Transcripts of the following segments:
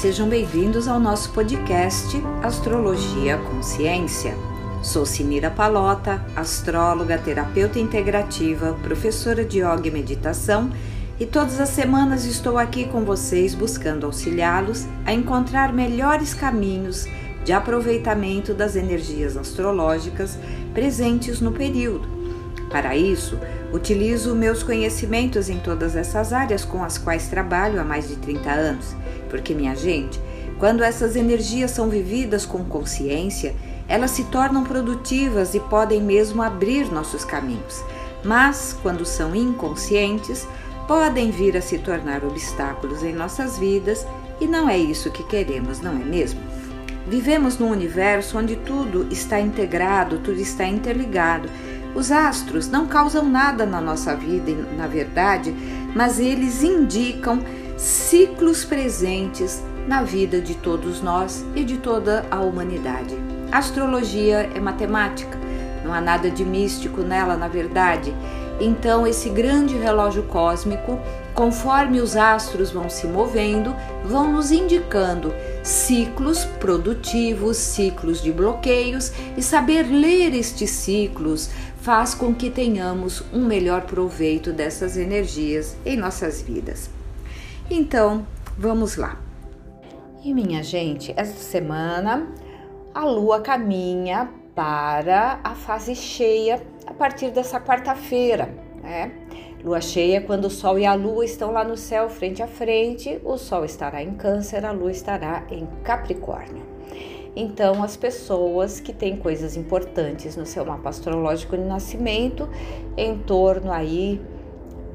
Sejam bem-vindos ao nosso podcast Astrologia Consciência. Sou Sinira Palota, astróloga, terapeuta integrativa, professora de yoga e meditação, e todas as semanas estou aqui com vocês buscando auxiliá-los a encontrar melhores caminhos de aproveitamento das energias astrológicas presentes no período. Para isso, utilizo meus conhecimentos em todas essas áreas com as quais trabalho há mais de 30 anos, porque, minha gente, quando essas energias são vividas com consciência, elas se tornam produtivas e podem mesmo abrir nossos caminhos. Mas, quando são inconscientes, podem vir a se tornar obstáculos em nossas vidas e não é isso que queremos, não é mesmo? Vivemos num universo onde tudo está integrado, tudo está interligado. Os astros não causam nada na nossa vida, na verdade, mas eles indicam ciclos presentes na vida de todos nós e de toda a humanidade. A astrologia é matemática, não há nada de místico nela, na verdade. Então, esse grande relógio cósmico, conforme os astros vão se movendo, vão nos indicando ciclos produtivos, ciclos de bloqueios, e saber ler estes ciclos faz com que tenhamos um melhor proveito dessas energias em nossas vidas. Então, vamos lá. E minha gente, esta semana a lua caminha para a fase cheia a partir dessa quarta-feira, né? Lua cheia, quando o Sol e a Lua estão lá no céu, frente a frente, o Sol estará em Câncer, a Lua estará em Capricórnio. Então, as pessoas que têm coisas importantes no seu mapa astrológico de nascimento, em torno aí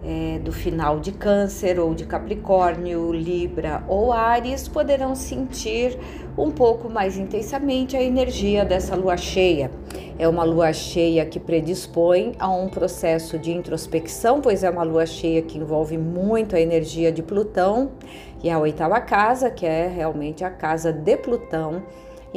é, do final de Câncer ou de Capricórnio, Libra ou Ares poderão sentir um pouco mais intensamente a energia dessa lua cheia. É uma lua cheia que predispõe a um processo de introspecção, pois é uma lua cheia que envolve muito a energia de Plutão e a oitava casa, que é realmente a casa de Plutão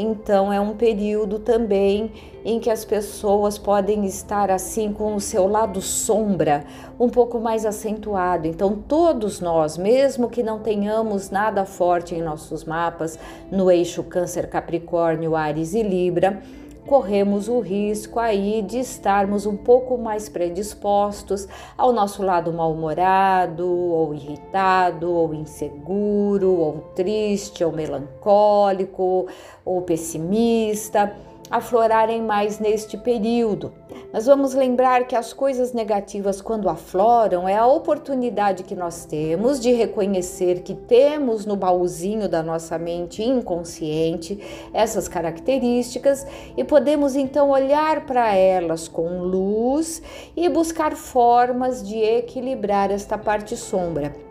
então é um período também em que as pessoas podem estar assim com o seu lado sombra um pouco mais acentuado. Então todos nós, mesmo que não tenhamos nada forte em nossos mapas no eixo Câncer, Capricórnio, Ares e Libra, corremos o risco aí de estarmos um pouco mais predispostos ao nosso lado mal-humorado, ou irritado, ou inseguro, ou triste, ou melancólico, ou pessimista aflorarem mais neste período. Nós vamos lembrar que as coisas negativas, quando afloram, é a oportunidade que nós temos de reconhecer que temos no baúzinho da nossa mente inconsciente essas características e podemos então olhar para elas com luz e buscar formas de equilibrar esta parte sombra.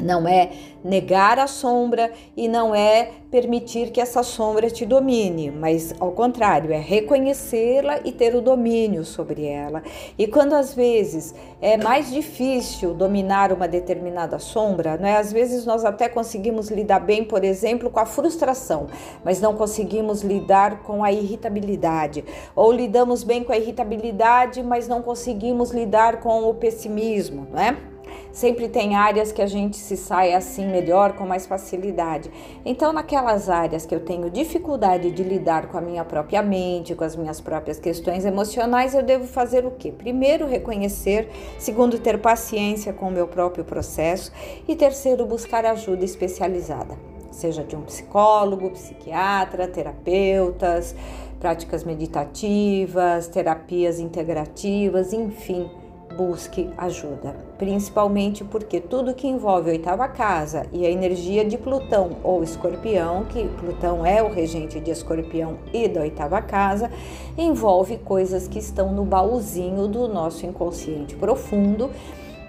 Não é negar a sombra e não é permitir que essa sombra te domine, mas ao contrário, é reconhecê-la e ter o domínio sobre ela. E quando às vezes é mais difícil dominar uma determinada sombra, não é? Às vezes nós até conseguimos lidar bem, por exemplo, com a frustração, mas não conseguimos lidar com a irritabilidade, ou lidamos bem com a irritabilidade, mas não conseguimos lidar com o pessimismo, não é? Sempre tem áreas que a gente se sai assim melhor, com mais facilidade. Então, naquelas áreas que eu tenho dificuldade de lidar com a minha própria mente, com as minhas próprias questões emocionais, eu devo fazer o quê? Primeiro, reconhecer. Segundo, ter paciência com o meu próprio processo. E terceiro, buscar ajuda especializada, seja de um psicólogo, psiquiatra, terapeutas, práticas meditativas, terapias integrativas, enfim busque ajuda, principalmente porque tudo que envolve a oitava casa e a energia de Plutão ou Escorpião, que Plutão é o regente de Escorpião e da oitava casa, envolve coisas que estão no baúzinho do nosso inconsciente profundo.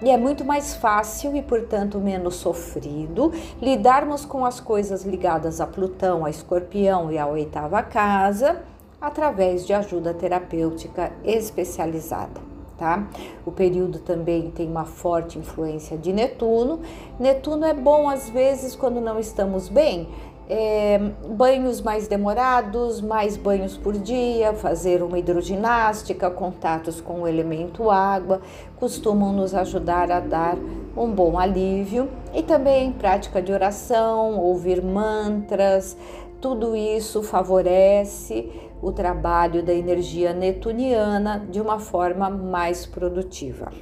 E é muito mais fácil e, portanto, menos sofrido lidarmos com as coisas ligadas a Plutão, a Escorpião e a oitava casa através de ajuda terapêutica especializada tá? O período também tem uma forte influência de Netuno. Netuno é bom às vezes quando não estamos bem, é, banhos mais demorados, mais banhos por dia, fazer uma hidroginástica, contatos com o elemento água, costumam nos ajudar a dar um bom alívio e também prática de oração, ouvir mantras, tudo isso favorece o trabalho da energia netuniana de uma forma mais produtiva.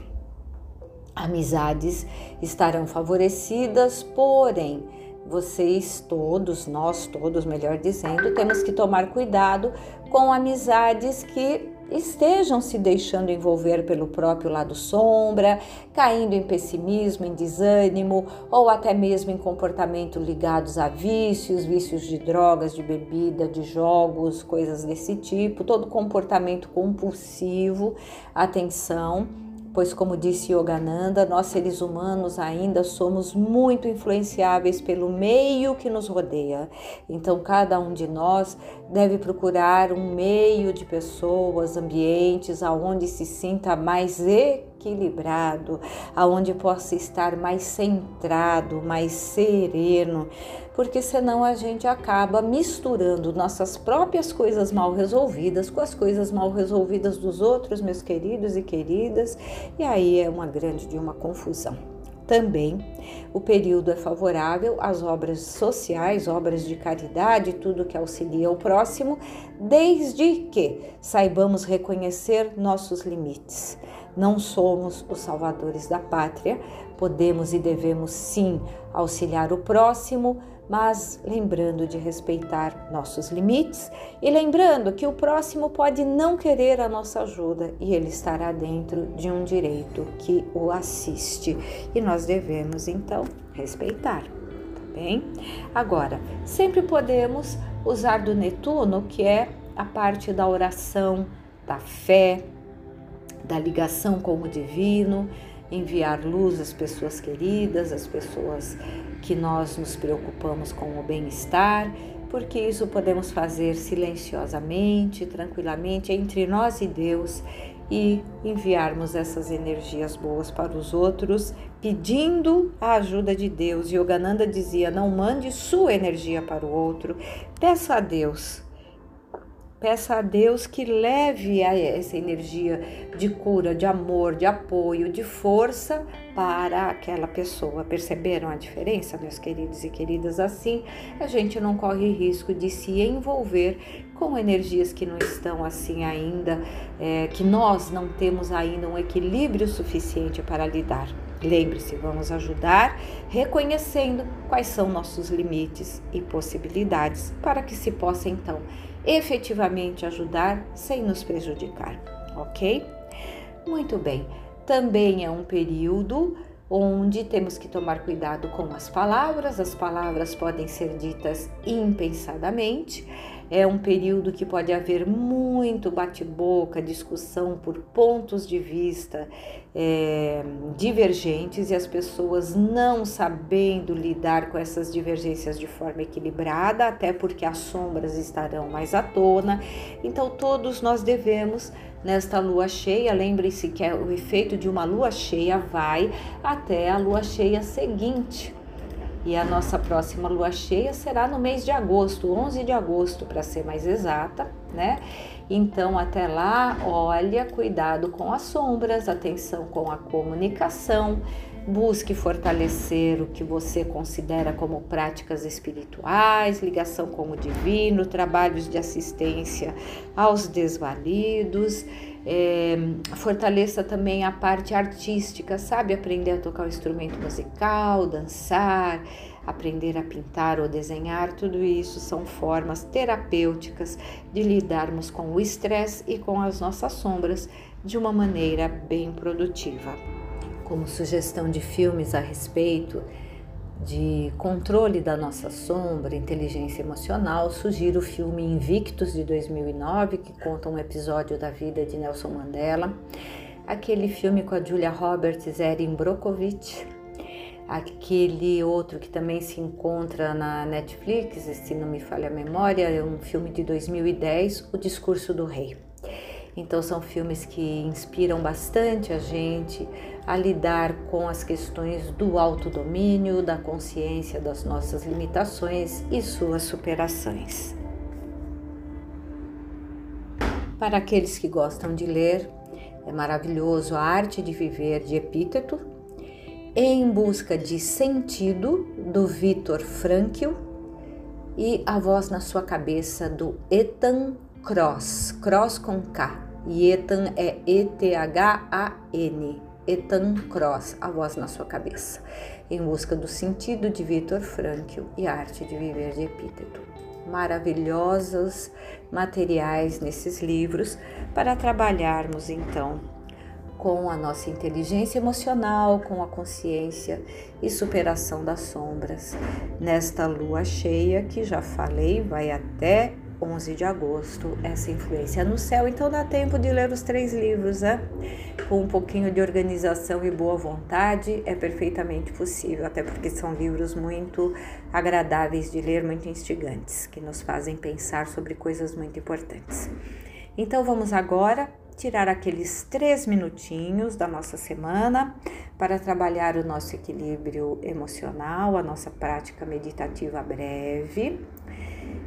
Amizades estarão favorecidas, porém, vocês todos, nós todos, melhor dizendo, temos que tomar cuidado com amizades que estejam se deixando envolver pelo próprio lado sombra, caindo em pessimismo, em desânimo ou até mesmo em comportamento ligados a vícios, vícios de drogas, de bebida, de jogos, coisas desse tipo, todo comportamento compulsivo. Atenção pois, como disse Yogananda, nós seres humanos ainda somos muito influenciáveis pelo meio que nos rodeia. Então, cada um de nós deve procurar um meio de pessoas, ambientes aonde se sinta mais equilibrado, aonde possa estar mais centrado, mais sereno porque senão a gente acaba misturando nossas próprias coisas mal resolvidas com as coisas mal resolvidas dos outros, meus queridos e queridas, e aí é uma grande de uma confusão. Também o período é favorável às obras sociais, obras de caridade, tudo que auxilia o próximo, desde que saibamos reconhecer nossos limites. Não somos os salvadores da pátria, podemos e devemos sim auxiliar o próximo, mas lembrando de respeitar nossos limites e lembrando que o próximo pode não querer a nossa ajuda e ele estará dentro de um direito que o assiste e nós devemos então respeitar, tá bem? Agora, sempre podemos usar do Netuno, que é a parte da oração, da fé, da ligação com o divino, enviar luz às pessoas queridas, às pessoas que nós nos preocupamos com o bem-estar, porque isso podemos fazer silenciosamente, tranquilamente, entre nós e Deus e enviarmos essas energias boas para os outros, pedindo a ajuda de Deus. Yogananda dizia: não mande sua energia para o outro, peça a Deus Peça a Deus que leve essa energia de cura, de amor, de apoio, de força para aquela pessoa. Perceberam a diferença, meus queridos e queridas? Assim, a gente não corre risco de se envolver com energias que não estão assim ainda, é, que nós não temos ainda um equilíbrio suficiente para lidar. Lembre-se, vamos ajudar reconhecendo quais são nossos limites e possibilidades para que se possa então efetivamente ajudar sem nos prejudicar, ok? Muito bem, também é um período onde temos que tomar cuidado com as palavras, as palavras podem ser ditas impensadamente é um período que pode haver muito bate-boca, discussão por pontos de vista é, divergentes e as pessoas não sabendo lidar com essas divergências de forma equilibrada, até porque as sombras estarão mais à tona. Então, todos nós devemos nesta lua cheia. Lembre-se que é o efeito de uma lua cheia vai até a lua cheia seguinte. E a nossa próxima lua cheia será no mês de agosto, 11 de agosto, para ser mais exata, né? Então, até lá, olha, cuidado com as sombras, atenção com a comunicação, busque fortalecer o que você considera como práticas espirituais, ligação com o divino, trabalhos de assistência aos desvalidos é, fortaleça também a parte artística, sabe? Aprender a tocar o instrumento musical, dançar, aprender a pintar ou desenhar, tudo isso são formas terapêuticas de lidarmos com o estresse e com as nossas sombras de uma maneira bem produtiva. Como sugestão de filmes a respeito, de controle da nossa sombra, inteligência emocional, sugiro o filme Invictus de 2009, que conta um episódio da vida de Nelson Mandela, aquele filme com a Julia Roberts, Erin Brockovich, aquele outro que também se encontra na Netflix, se não me falha a memória, é um filme de 2010, O Discurso do Rei. Então são filmes que inspiram bastante a gente a lidar com as questões do autodomínio, da consciência das nossas limitações e suas superações. Para aqueles que gostam de ler, é maravilhoso A Arte de Viver de Epíteto, Em Busca de Sentido, do Viktor Frankl, e A Voz na Sua Cabeça, do Ethan Cross, Cross com K, e Ethan é E-T-H-A-N, Ethan Cross, A Voz na Sua Cabeça, Em Busca do Sentido, de Viktor Frankl, e A Arte de Viver de Epíteto. Maravilhosos materiais nesses livros para trabalharmos então com a nossa inteligência emocional, com a consciência e superação das sombras. Nesta lua cheia que já falei vai até 11 de agosto, essa influência no céu. Então dá tempo de ler os três livros, né? Com um pouquinho de organização e boa vontade é perfeitamente possível, até porque são livros muito agradáveis de ler, muito instigantes, que nos fazem pensar sobre coisas muito importantes. Então vamos agora tirar aqueles três minutinhos da nossa semana para trabalhar o nosso equilíbrio emocional, a nossa prática meditativa breve.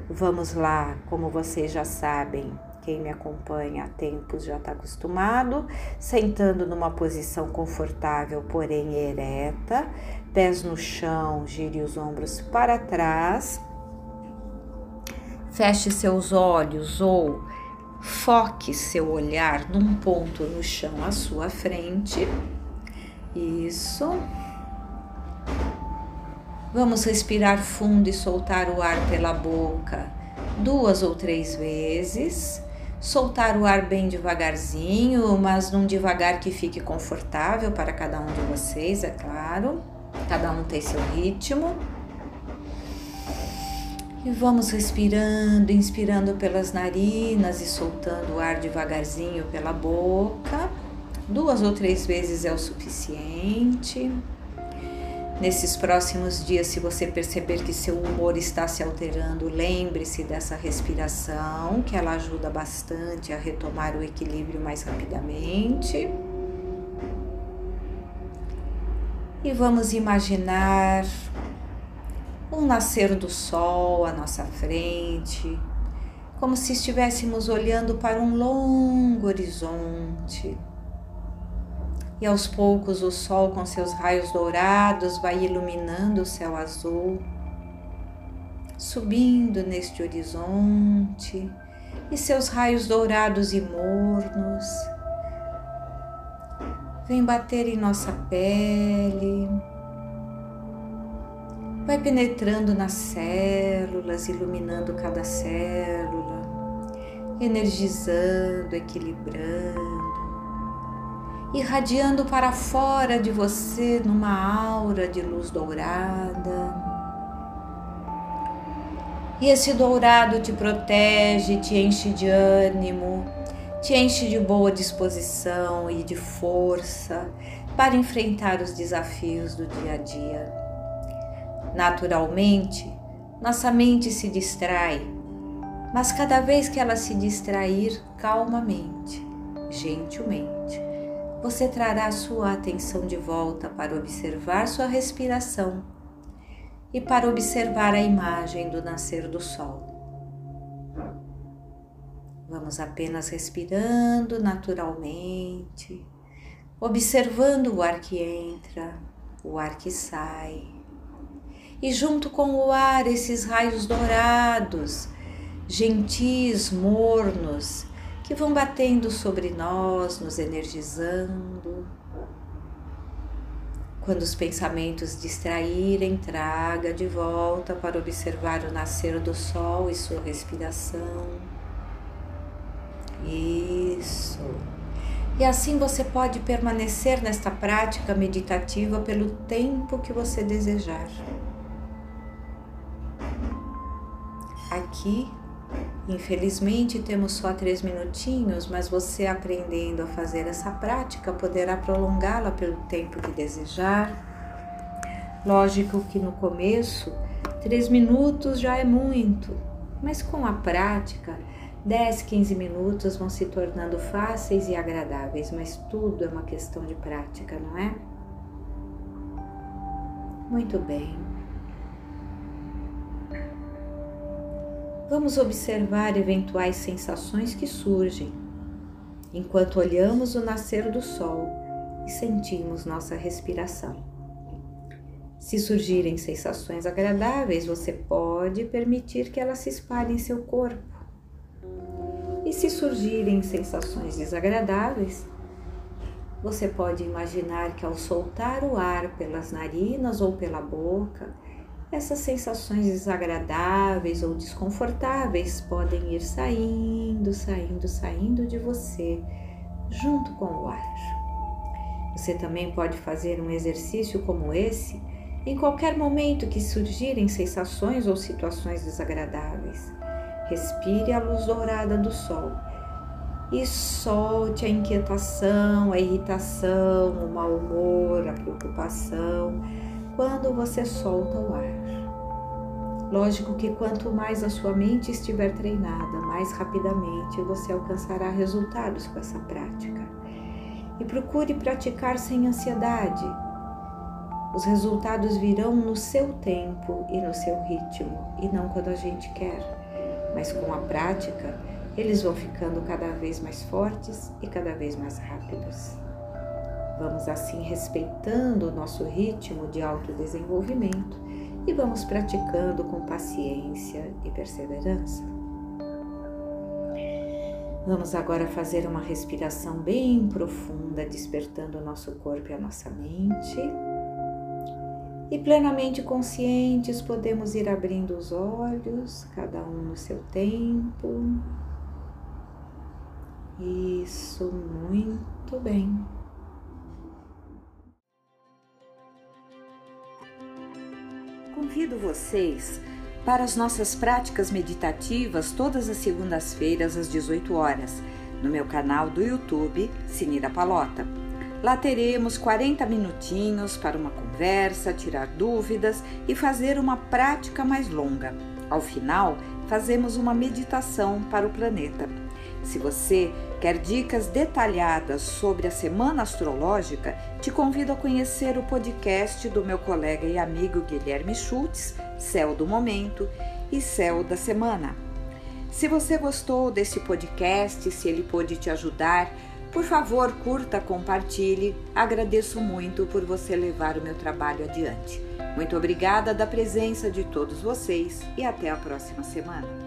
Vamos lá, como vocês já sabem, quem me acompanha há tempos já está acostumado, sentando numa posição confortável, porém ereta, pés no chão, gire os ombros para trás, feche seus olhos ou foque seu olhar num ponto no chão à sua frente. Isso. Vamos respirar fundo e soltar o ar pela boca duas ou três vezes. Soltar o ar bem devagarzinho, mas num devagar que fique confortável para cada um de vocês, é claro. Cada um tem seu ritmo. E vamos respirando, inspirando pelas narinas e soltando o ar devagarzinho pela boca. Duas ou três vezes é o suficiente. Nesses próximos dias, se você perceber que seu humor está se alterando, lembre-se dessa respiração, que ela ajuda bastante a retomar o equilíbrio mais rapidamente. E vamos imaginar um nascer do sol à nossa frente, como se estivéssemos olhando para um longo horizonte e aos poucos o sol com seus raios dourados vai iluminando o céu azul, subindo neste horizonte e seus raios dourados e mornos vem bater em nossa pele, vai penetrando nas células, iluminando cada célula, energizando, equilibrando irradiando para fora de você numa aura de luz dourada. E esse dourado te protege, te enche de ânimo, te enche de boa disposição e de força para enfrentar os desafios do dia a dia. Naturalmente, nossa mente se distrai, mas cada vez que ela se distrair calmamente, gentilmente, você trará sua atenção de volta para observar sua respiração e para observar a imagem do nascer do sol. Vamos apenas respirando naturalmente, observando o ar que entra, o ar que sai. E junto com o ar, esses raios dourados, gentis, mornos, que vão batendo sobre nós, nos energizando. Quando os pensamentos distraírem, traga de volta para observar o nascer do sol e sua respiração. Isso. E assim você pode permanecer nesta prática meditativa pelo tempo que você desejar. Aqui Infelizmente temos só três minutinhos, mas você aprendendo a fazer essa prática poderá prolongá-la pelo tempo que desejar. Lógico que no começo, três minutos já é muito, mas com a prática, 10, 15 minutos vão se tornando fáceis e agradáveis, mas tudo é uma questão de prática, não é? Muito bem. Vamos observar eventuais sensações que surgem enquanto olhamos o nascer do sol e sentimos nossa respiração. Se surgirem sensações agradáveis, você pode permitir que elas se espalhem em seu corpo e se surgirem sensações desagradáveis, você pode imaginar que ao soltar o ar pelas narinas ou pela boca, essas sensações desagradáveis ou desconfortáveis podem ir saindo, saindo, saindo de você junto com o ar. Você também pode fazer um exercício como esse em qualquer momento que surgirem sensações ou situações desagradáveis. Respire a luz dourada do sol e solte a inquietação, a irritação, o mau humor, a preocupação quando você solta o ar. Lógico que quanto mais a sua mente estiver treinada, mais rapidamente você alcançará resultados com essa prática. E procure praticar sem ansiedade. Os resultados virão no seu tempo e no seu ritmo, e não quando a gente quer mas com a prática, eles vão ficando cada vez mais fortes e cada vez mais rápidos. Vamos assim respeitando o nosso ritmo de autodesenvolvimento e vamos praticando com paciência e perseverança. Vamos agora fazer uma respiração bem profunda, despertando o nosso corpo e a nossa mente e plenamente conscientes podemos ir abrindo os olhos, cada um no seu tempo. Isso, muito bem. Convido vocês para as nossas práticas meditativas todas as segundas-feiras às 18 horas, no meu canal do YouTube Sinira Palota. Lá teremos 40 minutinhos para uma conversa, tirar dúvidas e fazer uma prática mais longa. Ao final, fazemos uma meditação para o planeta. Se você quer dicas detalhadas sobre a semana astrológica, te convido a conhecer o podcast do meu colega e amigo Guilherme Schultz, Céu do Momento e Céu da Semana. Se você gostou desse podcast, se ele pôde te ajudar, por favor, curta, compartilhe. Agradeço muito por você levar o meu trabalho adiante. Muito obrigada da presença de todos vocês e até a próxima semana.